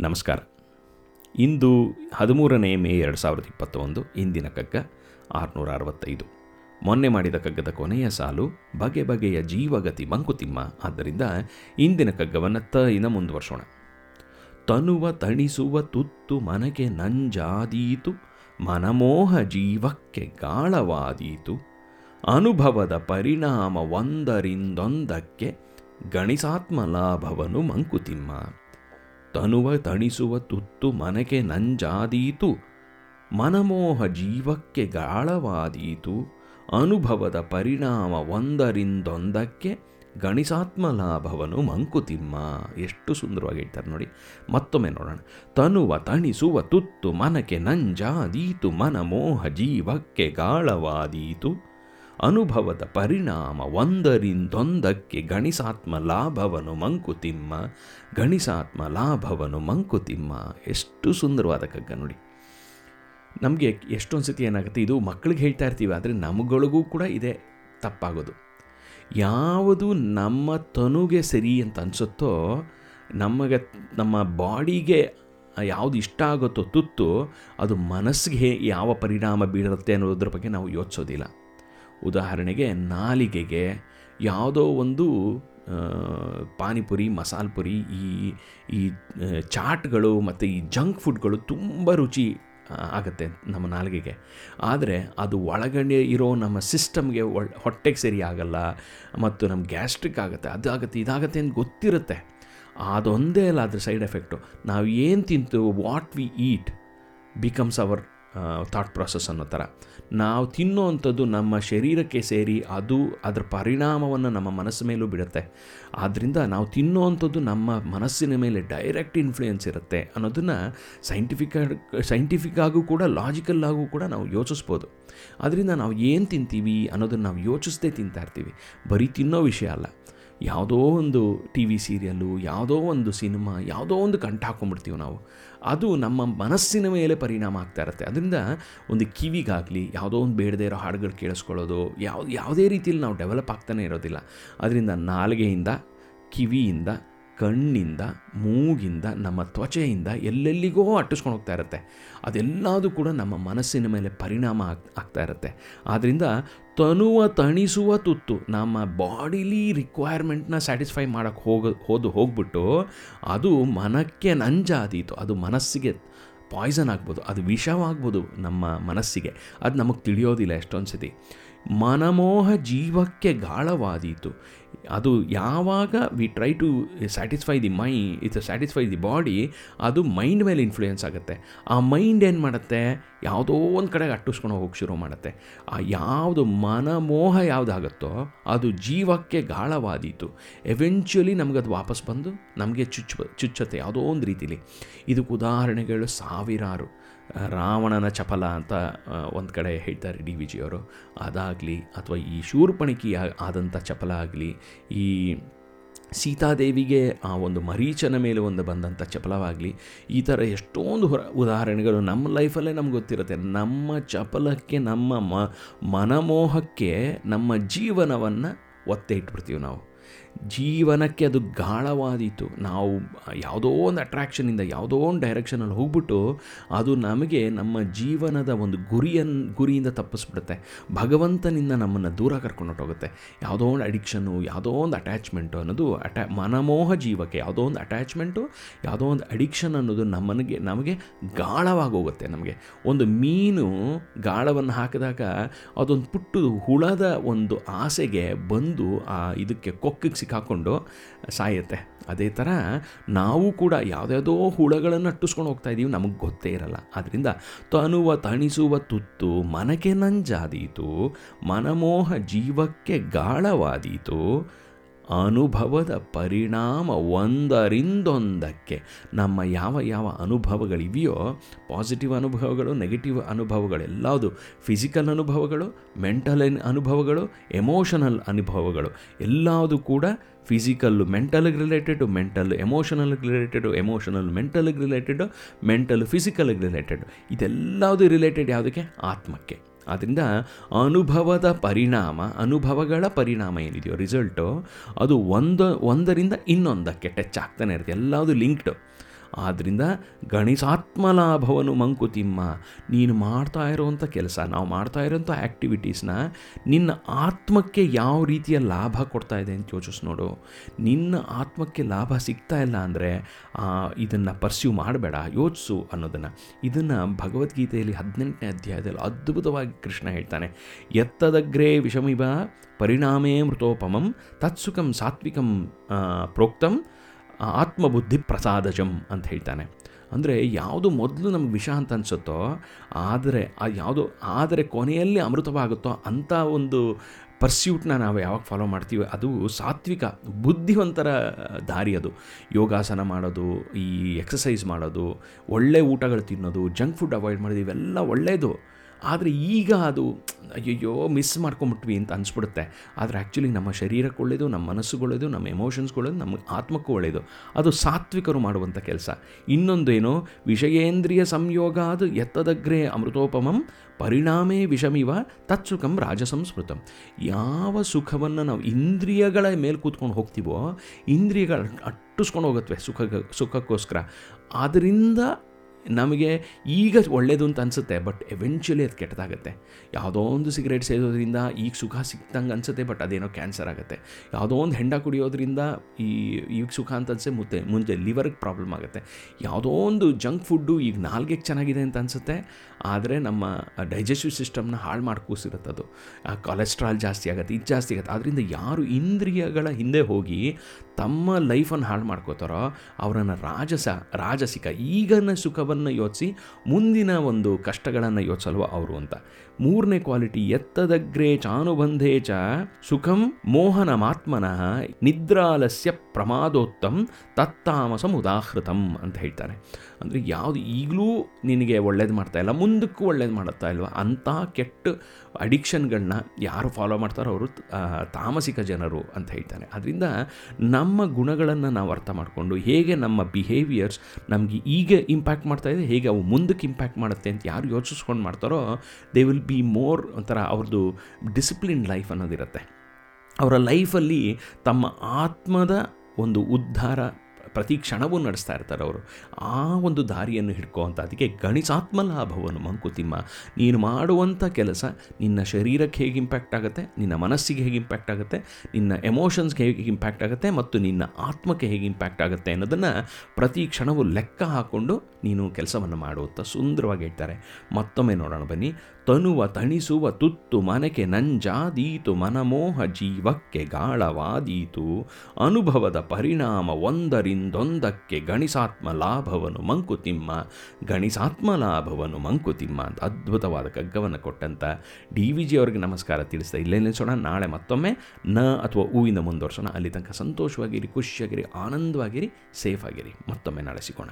ನಮಸ್ಕಾರ. ಇಂದು ಹದಿಮೂರನೇ ಮೇ ಎರಡು ಸಾವಿರದ ಇಪ್ಪತ್ತೊಂದು, ಇಂದಿನ ಕಗ್ಗ ಆರುನೂರ ಅರವತ್ತೈದು ಮೊನ್ನೆ ಮಾಡಿದ ಕಗ್ಗದ ಕೊನೆಯ ಸಾಲು ಬಗೆ ಬಗೆಯ ಜೀವಗತಿ ಮಂಕುತಿಮ್ಮ ಆದ್ದರಿಂದ ಇಂದಿನ ಕಗ್ಗವನ್ನು ತ ಮುಂದುವರ್ಸೋಣ. ತನುವ, ತಣಿಸುವ, ತುತ್ತು, ಮನಗೆ ನಂಜಾದೀತು, ಮನಮೋಹ ಜೀವಕ್ಕೆ ಗಾಳವಾದೀತು, ಅನುಭವದ ಪರಿಣಾಮ ಒಂದರಿಂದೊಂದಕ್ಕೆ ಗಣಿಸಾತ್ಮ ಲಾಭವನು ಮಂಕುತಿಮ್ಮ ತನುವ ತಣಿಸುವ ತುತ್ತು ಮನಕೆ ನಂಜಾದೀತು, ಮನಮೋಹ ಜೀವಕ್ಕೆ ಗಾಳವಾದೀತು, ಅನುಭವದ ಪರಿಣಾಮ ಒಂದರಿಂದೊಂದಕ್ಕೆ ಗಣಿಸಾತ್ಮ ಲಾಭವನು ಮಂಕುತಿಮ್ಮ. ಎಷ್ಟು ಸುಂದರವಾಗಿ ಹೇಳ್ತಾರೆ ನೋಡಿ. ಮತ್ತೊಮ್ಮೆ ನೋಡೋಣ. ತನುವ ತಣಿಸುವ ತುತ್ತು ಮನಕೆ ನಂಜಾದೀತು, ಮನಮೋಹ ಜೀವಕ್ಕೆ ಗಾಳವಾದೀತು. ಅನುಭವದ ಪರಿಣಾಮ ಒಂದರಿಂದೊಂದಕ್ಕೆ ಗಣಿಸಾತ್ಮ ಲಾಭವನು ಮಂಕುತಿಮ್ಮ, ಗಣಿಸಾತ್ಮ ಲಾಭವನು ಮಂಕುತಿಮ್ಮ. ಎಷ್ಟು ಸುಂದರವಾದ ಕಗ್ಗ ನೋಡಿ. ನಮಗೆ ಎಷ್ಟೊಂದು ಸತಿ ಏನಾಗುತ್ತೆ, ಇದು ಮಕ್ಕಳಿಗೆ ಹೇಳ್ತಾ ಇರ್ತೀವಿ, ಆದರೆ ನಮಗಳಿಗೂ ಕೂಡ ಇದೆ ತಪ್ಪಾಗೋದು. ಯಾವುದು ನಮ್ಮ ತನುಗೆ ಸರಿ ಅಂತ ಅನಿಸುತ್ತೋ, ನಮಗೆ ನಮ್ಮ ಬಾಡಿಗೆ ಯಾವುದು ಇಷ್ಟ ಆಗುತ್ತೋ ತುತ್ತು, ಅದು ಮನಸ್ಸಿಗೆ ಯಾವ ಪರಿಣಾಮ ಬೀರುತ್ತೆ ಅನ್ನೋದ್ರ ಬಗ್ಗೆ ನಾವು ಯೋಚಿಸೋದಿಲ್ಲ. ಉದಾಹರಣೆಗೆ ನಾಲಿಗೆಗೆ ಯಾವುದೋ ಒಂದು ಪಾನಿಪುರಿ ಮಸಾಲೆ ಪುರಿ ಈ ಈ ಚಾಟ್ಗಳು ಮತ್ತು ಈ ಜಂಕ್ ಫುಡ್ಗಳು ತುಂಬ ರುಚಿ ಆಗುತ್ತೆ ನಮ್ಮ ನಾಲಿಗೆಗೆ. ಆದರೆ ಅದು ಒಳಗಡೆ ಇರೋ ನಮ್ಮ ಸಿಸ್ಟಮ್ಗೆ ಹೊಟ್ಟೆಗೆ ಸರಿ ಆಗಲ್ಲ ಮತ್ತು ನಮ್ಮ ಗ್ಯಾಸ್ಟ್ರಿಕ್ ಆಗುತ್ತೆ, ಅದಾಗುತ್ತೆ, ಇದಾಗುತ್ತೆ ಅಂತ ಗೊತ್ತಿರುತ್ತೆ. ಅದೊಂದೇ ಅಲ್ಲ ಅದ್ರ ಸೈಡ್ ಎಫೆಕ್ಟು. ನಾವು ಏನು ತಿಂತು what we eat, becomes our thought process ಅನ್ನೋ ಥರ. ನಾವು ತಿನ್ನೋವಂಥದ್ದು ನಮ್ಮ ಶರೀರಕ್ಕೆ ಸೇರಿ ಅದು ಅದರ ಪರಿಣಾಮವನ್ನು ನಮ್ಮ ಮನಸ್ಸು ಮೇಲೂ ಬಿಡುತ್ತೆ. ಆದ್ದರಿಂದ ನಾವು ತಿನ್ನೋವಂಥದ್ದು ನಮ್ಮ ಮನಸ್ಸಿನ ಮೇಲೆ ಡೈರೆಕ್ಟ್ ಇನ್ಫ್ಲೂಯೆನ್ಸ್ ಇರುತ್ತೆ ಅನ್ನೋದನ್ನು ಸೈಂಟಿಫಿಕ್ ಸೈಂಟಿಫಿಕ್ ಆಗೂ ಕೂಡ ಲಾಜಿಕಲ್ ಆಗೂ ಕೂಡ ನಾವು ಯೋಚಿಸ್ಬೋದು. ಅದರಿಂದ ನಾವು ಏನು ತಿಂತೀವಿ ಅನ್ನೋದನ್ನು ನಾವು ಯೋಚಿಸದೇ ತಿಂತಾ ಇರ್ತೀವಿ. ಬರೀ ತಿನ್ನೋ ವಿಷಯ ಅಲ್ಲ. ಯಾವುದೋ ಒಂದು ಟಿ ವಿ ಸೀರಿಯಲ್ಲು, ಯಾವುದೋ ಒಂದು ಸಿನಿಮಾ, ಯಾವುದೋ ಒಂದು ಕಂಠ ಹಾಕೊಂಡ್ಬಿಡ್ತೀವಿ ನಾವು. ಅದು ನಮ್ಮ ಮನಸ್ಸಿನ ಮೇಲೆ ಪರಿಣಾಮ ಆಗ್ತಾ ಇರುತ್ತೆ. ಅದರಿಂದ ಒಂದು ಕಿವಿಗಾಗಲಿ, ಯಾವುದೋ ಒಂದು ಬೇಡದೇ ಇರೋ ಹಾಡುಗಳು ಕೇಳಿಸ್ಕೊಳ್ಳೋದು, ಯಾವ, ಯಾವುದೇ ರೀತಿಯಲ್ಲಿ ನಾವು ಡೆವಲಪ್ ಆಗ್ತಾನೆ ಇರೋದಿಲ್ಲ. ಅದರಿಂದ ನಾಲಿಗೆಯಿಂದ, ಕಿವಿಯಿಂದ, ಕಣ್ಣಿಂದ, ಮೂಗಿಂದ, ನಮ್ಮ ತ್ವಚೆಯಿಂದ ಎಲ್ಲೆಲ್ಲಿಗೋ ಅಟ್ಟಿಸ್ಕೊಂಡು ಹೋಗ್ತಾ ಇರುತ್ತೆ. ಅದೆಲ್ಲದೂ ಕೂಡ ನಮ್ಮ ಮನಸ್ಸಿನ ಮೇಲೆ ಪರಿಣಾಮ ಆಗ್, ಆಗ್ತಾ ಇರುತ್ತೆ. ಆದ್ದರಿಂದ ತನುವ ತಣಿಸುವ ತುತ್ತು ನಮ್ಮ ಬಾಡಿಲಿ ರಿಕ್ವೈರ್ಮೆಂಟ್ನ ಸ್ಯಾಟಿಸ್ಫೈ ಮಾಡೋಕ್ಕೆ ಹೋಗ, ಹೋದು, ಹೋಗ್ಬಿಟ್ಟು ಅದು ಮನಕ್ಕೆ ನಂಜಾದೀತು. ಅದು ಮನಸ್ಸಿಗೆ ಪಾಯ್ಸನ್ ಆಗ್ಬೋದು. ಅದು ವಿಷವಾಗ್ಬೋದು ನಮ್ಮ ಮನಸ್ಸಿಗೆ. ಅದು ನಮಗೆ ತಿಳಿಯೋದಿಲ್ಲ ಎಷ್ಟೊಂದು ಸತಿ ಮನಮೋಹ ಜೀವಕ್ಕೆ ಗಾಳವಾದೀತು. ಅದು ಯಾವಾಗ we try to satisfy the my it's satisfy the body ಅದು ಮೈಂಡ್ ಮೇಲೆ ಇನ್ಫ್ಲೂಯೆನ್ಸ್ ಆಗುತ್ತೆ. ಆ ಮೈಂಡ್ ಏನು ಮಾಡುತ್ತೆ? ಯಾವುದೋ ಒಂದು ಕಡೆಗೆ ಅಟ್ಟಿಸ್ಕೊಂಡು ಹೋಗಿ ಶುರು ಮಾಡುತ್ತೆ. ಆ ಯಾವುದು ಮನಮೋಹ ಯಾವುದಾಗುತ್ತೋ, ಅದು ಜೀವಕ್ಕೆ ಗಾಳವಾದೀತು. ಎವೆಂಚುಲಿ ನಮಗದು ವಾಪಸ್ ಬಂದು ನಮಗೆ ಚುಚ್ಚ ಚುಚ್ಚತ್ತೆ ಯಾವುದೋ ಒಂದು ರೀತಿಲಿ. ಇದಕ್ಕೆ ಉದಾಹರಣೆಗಳು ಸಾವಿರಾರು. ರಾವಣನ ಚಪಲ ಅಂತ ಒಂದು ಕಡೆ ಹೇಳ್ತಾರೆ ಡಿ ವಿ ಜಿಯವರು. ಅದಾಗಲಿ, ಅಥವಾ ಈ ಶೂರ್ಪಣಿಕಿ ಆದಂಥ ಚಪಲ ಆಗಲಿ ಈ ಸೀತಾದೇವಿಗೆ ಆ ಒಂದು ಮರೀಚನ ಮೇಲೆ ಒಂದು ಬಂದಂಥ ಚಪಲವಾಗಲಿ, ಈ ಥರ ಎಷ್ಟೊಂದು ಹೊರ ಉದಾಹರಣೆಗಳು ನಮ್ಮ ಲೈಫಲ್ಲೇ ನಮ್ಗೆ ಗೊತ್ತಿರುತ್ತೆ. ನಮ್ಮ ಚಪಲಕ್ಕೆ, ನಮ್ಮ ಮ, ಮನಮೋಹಕ್ಕೆ, ನಮ್ಮ ಜೀವನವನ್ನು ಒತ್ತೆ ಇಟ್ಬಿಡ್ತೀವಿ ನಾವು. ಜೀವನಕ್ಕೆ ಅದು ಗಾಳವಾದೀತು. ನಾವು ಯಾವುದೋ ಒಂದು ಅಟ್ರ್ಯಾಕ್ಷನಿಂದ ಯಾವುದೋ ಒಂದು ಡೈರೆಕ್ಷನಲ್ಲಿ ಹೋಗ್ಬಿಟ್ಟು ಅದು ನಮಗೆ ನಮ್ಮ ಜೀವನದ ಒಂದು ಗುರಿಯನ್, ಗುರಿಯಿಂದ ತಪ್ಪಿಸ್ಬಿಡುತ್ತೆ. ಭಗವಂತನಿಂದ ನಮ್ಮನ್ನು ದೂರ ಕರ್ಕೊಂಡು ಹೋಗುತ್ತೆ. ಯಾವುದೋ ಒಂದು ಅಡಿಕ್ಷನ್ನು ಯಾವುದೋ ಒಂದು ಅಟ್ಯಾಚ್ಮೆಂಟು ಅನ್ನೋದು ಅಟ್ಯಾ ಮನಮೋಹ ಜೀವಕ್ಕೆ, ಯಾವುದೋ ಒಂದು ಅಟ್ಯಾಚ್ಮೆಂಟು ಯಾವುದೋ ಒಂದು ಅಡಿಕ್ಷನ್ ಅನ್ನೋದು ನಮ್ಮನಿಗೆ, ನಮಗೆ ಗಾಳವಾಗಿ ಹೋಗುತ್ತೆ ನಮಗೆ. ಒಂದು ಮೀನು ಗಾಳವನ್ನು ಹಾಕಿದಾಗ ಅದೊಂದು ಪುಟ್ಟು ಹುಳದ ಒಂದು ಆಸೆಗೆ ಬಂದು ಆ ಇದಕ್ಕೆ ಕೊಕ್ಕಿಗೆ ಸಿಕ್ಕಾಕೊಂಡು ಸಾಯುತ್ತೆ. ಅದೇ ಥರ ನಾವು ಕೂಡ ಯಾವುದ್ಯಾವುದೋ ಹುಳಗಳನ್ನು ಅಟ್ಟಿಸ್ಕೊಂಡು ಹೋಗ್ತಾ ಇದ್ದೀವಿ ನಮಗೆ ಗೊತ್ತೇ ಇರಲ್ಲ. ಆದ್ದರಿಂದ ತನುವ, ತಣಿಸುವ ತುತ್ತು ಮನಕೆ ನಂಜಾದೀತು, ಮನಮೋಹ ಜೀವಕ್ಕೆ ಗಾಳವಾದೀತು ಅನುಭವದ ಪರಿಣಾಮ ಒಂದರಿಂದೊಂದಕ್ಕೆ ನಮ್ಮ ಯಾವ ಯಾವ ಅನುಭವಗಳಿವೆಯೋ ಪಾಸಿಟಿವ್ ಅನುಭವಗಳು ನೆಗೆಟಿವ್ ಅನುಭವಗಳು, ಎಲ್ಲದು ಫಿಸಿಕಲ್ ಅನುಭವಗಳು ಮೆಂಟಲ್ ಅನುಭವಗಳು ಎಮೋಷನಲ್ ಅನುಭವಗಳು, ಎಲ್ಲದು ಕೂಡ ಫಿಸಿಕಲ್ಲು ಮೆಂಟಲ್ಗೆ ರಿಲೇಟೆಡು ಮೆಂಟಲ್ ಎಮೋಷನಲ್ಗೆ ರಿಲೇಟೆಡು ಎಮೋಷನಲ್ ಮೆಂಟಲ್ಗೆ ರಿಲೇಟೆಡು ಮೆಂಟಲ್ ಫಿಸಿಕಲ್ಗೆ ರಿಲೇಟೆಡ್ ಇದೆಲ್ಲದು ರಿಲೇಟೆಡ್ ಯಾವುದಕ್ಕೆ? ಆತ್ಮಕ್ಕೆ. ಆದ್ದರಿಂದ ಅನುಭವದ ಪರಿಣಾಮ, ಅನುಭವಗಳ ಪರಿಣಾಮ ಏನಿದೆಯೋ ರಿಸಲ್ಟು ಅದು ಒಂದು, ಒಂದರಿಂದ ಇನ್ನೊಂದಕ್ಕೆ ಟಚ್ ಆಗ್ತಾನೆ ಇರುತ್ತೆ. ಎಲ್ಲದು ಲಿಂಕ್ಡು ಆದ್ದರಿಂದ ಲಾಭವನು ಮಂಕುತಿಮ್ಮ, ನೀನು ಮಾಡ್ತಾ ಇರೋವಂಥ ಕೆಲಸ, ನಾವು ಮಾಡ್ತಾ ಇರೋಂಥ ಆ್ಯಕ್ಟಿವಿಟೀಸ್ನ ನಿನ್ನ ಆತ್ಮಕ್ಕೆ ಯಾವ ರೀತಿಯ ಲಾಭ ಕೊಡ್ತಾ ಇದೆ ಅಂತ ಯೋಚಿಸ್ ನೋಡು. ನಿನ್ನ ಆತ್ಮಕ್ಕೆ ಲಾಭ ಸಿಗ್ತಾ ಇಲ್ಲ ಅಂದರೆ ಇದನ್ನು ಪರ್ಸ್ಯೂ ಮಾಡಬೇಡ, ಯೋಚಿಸು ಅನ್ನೋದನ್ನು. ಇದನ್ನು ಭಗವದ್ಗೀತೆಯಲ್ಲಿ ಹದಿನೆಂಟನೇ ಅಧ್ಯಾಯದಲ್ಲಿ ಅದ್ಭುತವಾಗಿ ಕೃಷ್ಣ ಹೇಳ್ತಾನೆ. ಎತ್ತದಗ್ರೇ ವಿಷಮಿವ, ಪರಿಣಾಮೇ ಮೃತೋಪಮಂ, ತತ್ಸುಖಂ ಸಾತ್ವಿಕಂ ಪ್ರೋಕ್ತಂ ಆತ್ಮಬುದ್ಧಿ ಪ್ರಸಾದಜಂ ಅಂತ ಹೇಳ್ತಾನೆ. ಅಂದರೆ ಯಾವುದು ಮೊದಲು ನಮ್ಗೆ ವಿಷ ಅಂತ ಅನಿಸುತ್ತೋ, ಆದರೆ ಆ ಯಾವುದು, ಆದರೆ ಕೊನೆಯಲ್ಲಿ ಅಮೃತವಾಗುತ್ತೋ ಅಂಥ ಒಂದು ಪರ್ಸ್ಯೂಟ್ನ ನಾವು ಯಾವಾಗ ಫಾಲೋ ಮಾಡ್ತೀವಿ, ಅದು ಸಾತ್ವಿಕ, ಬುದ್ಧಿವಂತರ ದಾರಿ ಅದು. ಯೋಗಾಸನ ಮಾಡೋದು, ಈ ಎಕ್ಸಸೈಸ್ ಮಾಡೋದು, ಒಳ್ಳೆ ಊಟಗಳು ತಿನ್ನೋದು ಜಂಕ್ ಫುಡ್ ಅವಾಯ್ಡ್ ಮಾಡೋದು, ಇವೆಲ್ಲ ಒಳ್ಳೆಯದು ಆದರೆ ಈಗ ಅದು ಅಯ್ಯಯ್ಯೋ ಮಿಸ್ ಮಾಡ್ಕೊಂಬಿಟ್ವಿ ಅಂತ ಅನಿಸ್ಬಿಡುತ್ತೆ. ಆದರೆ ಆ್ಯಕ್ಚುಲಿ ನಮ್ಮ ಶರೀರಕ್ಕೆ ಒಳ್ಳೆಯದು ನಮ್ಮ ಮನಸ್ಸುಗಳೇದು ನಮ್ಮ ಎಮೋಷನ್ಸ್ಗಳೇದು ನಮ್ಮ ಆತ್ಮಕ್ಕೂ ಒಳ್ಳೆಯದು ಅದು ಸಾತ್ವಿಕರು ಮಾಡುವಂಥ ಕೆಲಸ. ಇನ್ನೊಂದೇನು, ವಿಷಯೇಂದ್ರಿಯ ಸಂಯೋಗ ಅದು ಎತ್ತದಗ್ರೆ ಅಮೃತೋಪಮಂ, ಪರಿಣಾಮೇ ವಿಷಮಿವ, ತತ್ಸುಖಂ ರಾಜಸಂಸ್ಮೃತಂ ಯಾವ ಸುಖವನ್ನು ನಾವು ಇಂದ್ರಿಯಗಳ ಮೇಲೆ ಕೂತ್ಕೊಂಡು ಹೋಗ್ತೀವೋ ಇಂದ್ರಿಯಗಳ ಅಟ್ಟಿಸ್ಕೊಂಡು ಹೋಗುತ್ತವೆ ಸುಖ, ಸುಖಕ್ಕೋಸ್ಕರ. ಅದರಿಂದ ನಮಗೆ ಈಗ ಒಳ್ಳೆಯದು ಅಂತ ಅನಿಸುತ್ತೆ ಬಟ್ ಎವೆಂಚುಲಿ ಅದು ಕೆಟ್ಟದಾಗುತ್ತೆ. ಯಾವುದೋ ಒಂದು ಸಿಗರೇಟ್ ಸೇದೋದ್ರಿಂದ ಈಗ ಸುಖ ಸಿಕ್ತಂಗೆ ಅನಿಸುತ್ತೆ ಬಟ್ ಅದೇನೋ ಕ್ಯಾನ್ಸರ್ ಆಗುತ್ತೆ. ಯಾವುದೋ ಒಂದು ಹೆಂಡ ಕುಡಿಯೋದ್ರಿಂದ ಈ, ಈಗ ಸುಖ ಅಂತ ಅನಿಸುತ್ತೆ ಮುತ್ತೆ, ಮುಂದೆ ಲಿವರ್ಗೆ ಪ್ರಾಬ್ಲಮ್ ಆಗುತ್ತೆ. ಯಾವುದೋ ಒಂದು ಜಂಕ್ ಫುಡ್ಡು ಈಗ ನಾಲ್ಗೆಗೆ ಚೆನ್ನಾಗಿದೆ ಅಂತ ಅನಿಸುತ್ತೆ ಆದರೆ ನಮ್ಮ ಡೈಜೆಸ್ಟಿವ್ ಸಿಸ್ಟಮ್ನ ಹಾಳು ಮಾಡಿ ಕೂಸಿರುತ್ತೆ ಅದು. ಕೊಲೆಸ್ಟ್ರಾಲ್ ಜಾಸ್ತಿ ಆಗುತ್ತೆ, ಇದು ಜಾಸ್ತಿ ಆಗುತ್ತೆ. ಆದ್ದರಿಂದ ಯಾರು ಇಂದ್ರಿಯಗಳ ಹಿಂದೆ ಹೋಗಿ ತಮ್ಮ ಲೈಫನ್ನು ಹಾಳು ಮಾಡ್ಕೋತಾರೋ ಅವರನ್ನು ರಾಜಸ, ರಾಜಸಿಕ ಈಗನ ಸುಖವನ್ನು ಯೋಚಿಸಿ ಮುಂದಿನ ಒಂದು ಕಷ್ಟಗಳನ್ನು ಯೋಚಿಸಲ್ವ ಅವರು ಅಂತ. ಮೂರನೇ ಕ್ವಾಲಿಟಿ ಎತ್ತದಗ್ರೇ ಚಾನುಬಂಧೇ ಚ ಸುಖಂ ಮೋಹನಮಾತ್ಮನಃ ನಿದ್ರಾಲಸ್ಯ ಪ್ರಮಾದೋತ್ತಮ್ ತತ್ತಾಮಸಂ ಉದಾಹೃತಂ ಅಂತ ಹೇಳ್ತಾರೆ. ಅಂದರೆ ಯಾವುದು ಈಗಲೂ ನಿನಗೆ ಒಳ್ಳೇದು ಮಾಡ್ತಾ ಇಲ್ಲ, ಮುಂದಕ್ಕೂ ಒಳ್ಳೇದು ಮಾಡುತ್ತಾ ಇಲ್ವಾ? ಅಂಥ ಕೆಟ್ಟ ಅಡಿಕ್ಷನ್ಗಳನ್ನ ಯಾರು ಫಾಲೋ ಮಾಡ್ತಾರೋ ಅವರು ತಾಮಸಿಕ ಜನರು ಅಂತ ಹೇಳ್ತಾನೆ ಅದರಿಂದ ನಮ್ಮ ಗುಣಗಳನ್ನು ನಾವು ಅರ್ಥ ಮಾಡಿಕೊಂಡು ಹೇಗೆ ನಮ್ಮ ಬಿಹೇವಿಯರ್ಸ್ ನಮಗೆ ಈಗ ಇಂಪ್ಯಾಕ್ಟ್ ಮಾಡ್ತಾ ಇದೆ, ಹೇಗೆ ಅವು ಮುಂದಕ್ಕೆ ಇಂಪ್ಯಾಕ್ಟ್ ಮಾಡುತ್ತೆ ಅಂತ ಯಾರು ಯೋಚಿಸ್ಕೊಂಡು ಮಾಡ್ತಾರೋ ದೇ ವಿಲ್ ಬಿ ಮೋರ್ ಒಂಥರ ಅವ್ರದ್ದು ಡಿಸಿಪ್ಲಿನ್ ಲೈಫ್ ಅನ್ನೋದಿರುತ್ತೆ. ಅವರ ಲೈಫಲ್ಲಿ ತಮ್ಮ ಆತ್ಮದ ಒಂದು ಉದ್ಧಾರ ಪ್ರತಿ ಕ್ಷಣವೂ ನಡೆಸ್ತಾ ಇರ್ತಾರೆ ಅವರು. ಆ ಒಂದು ದಾರಿಯನ್ನು ಹಿಡ್ಕೋವಂಥ ಅದಕ್ಕೆ ಗಣಿಸಾತ್ಮ ಲಾಭವನ್ನು ಮಂಕುತಿಮ್ಮ, ನೀನು ಮಾಡುವಂಥ ಕೆಲಸ ನಿನ್ನ ಶರೀರಕ್ಕೆ ಹೇಗೆ ಇಂಪ್ಯಾಕ್ಟ್ ಆಗುತ್ತೆ, ನಿನ್ನ ಮನಸ್ಸಿಗೆ ಹೇಗೆ ಇಂಪ್ಯಾಕ್ಟ್ ಆಗುತ್ತೆ, ನಿನ್ನ ಎಮೋಷನ್ಸ್ಗೆ ಹೇಗೆ ಇಂಪ್ಯಾಕ್ಟ್ ಆಗುತ್ತೆ ಮತ್ತು ನಿನ್ನ ಆತ್ಮಕ್ಕೆ ಹೇಗೆ ಇಂಪ್ಯಾಕ್ಟ್ ಆಗುತ್ತೆ ಅನ್ನೋದನ್ನು ಪ್ರತಿ ಕ್ಷಣವೂ ಲೆಕ್ಕ ಹಾಕ್ಕೊಂಡು ನೀನು ಕೆಲಸವನ್ನು ಮಾಡುವಂಥ ಸುಂದರವಾಗಿ ಹೇಳ್ತಾರೆ. ಮತ್ತೊಮ್ಮೆ ನೋಡೋಣ ಬನ್ನಿ. ತನುವ ತಣಿಸುವ ತುತ್ತು ಮನೆಗೆ ನಂಜಾದೀತು ಮನಮೋಹ ಜೀವಕ್ಕೆ ಗಾಳವಾದೀತು. ಅನುಭವದ ಪರಿಣಾಮ ಒಂದರಿಂದೊಂದಕ್ಕೆ ಗಣಿಸಾತ್ಮ ಲಾಭವನ್ನು ಮಂಕುತಿಮ್ಮ. ಗಣಿಸಾತ್ಮ ಲಾಭವನ್ನು ಮಂಕುತಿಮ್ಮ ಅಂತ ಅದ್ಭುತವಾದ ಕಗ್ಗವನ್ನು ಕೊಟ್ಟಂತ ಡಿ ವಿ ಜಿ ಅವರಿಗೆ ನಮಸ್ಕಾರ ತಿಳಿಸ್ತಾ ಇಲ್ಲೇ ನಿಲ್ಲಿಸೋಣ ನಾಳೆ ಮತ್ತೊಮ್ಮೆ. ನ ಅಥವಾ ಹೂವಿನ ಮುಂದುವರ್ಸೋಣ. ಅಲ್ಲಿ ತನಕ ಸಂತೋಷವಾಗಿರಿ, ಖುಷಿಯಾಗಿರಿ, ಆನಂದವಾಗಿರಿ ಸೇಫ್ ಆಗಿರಿ ಮತ್ತೊಮ್ಮೆ ನಾಳೆ ಸಿಗೋಣ.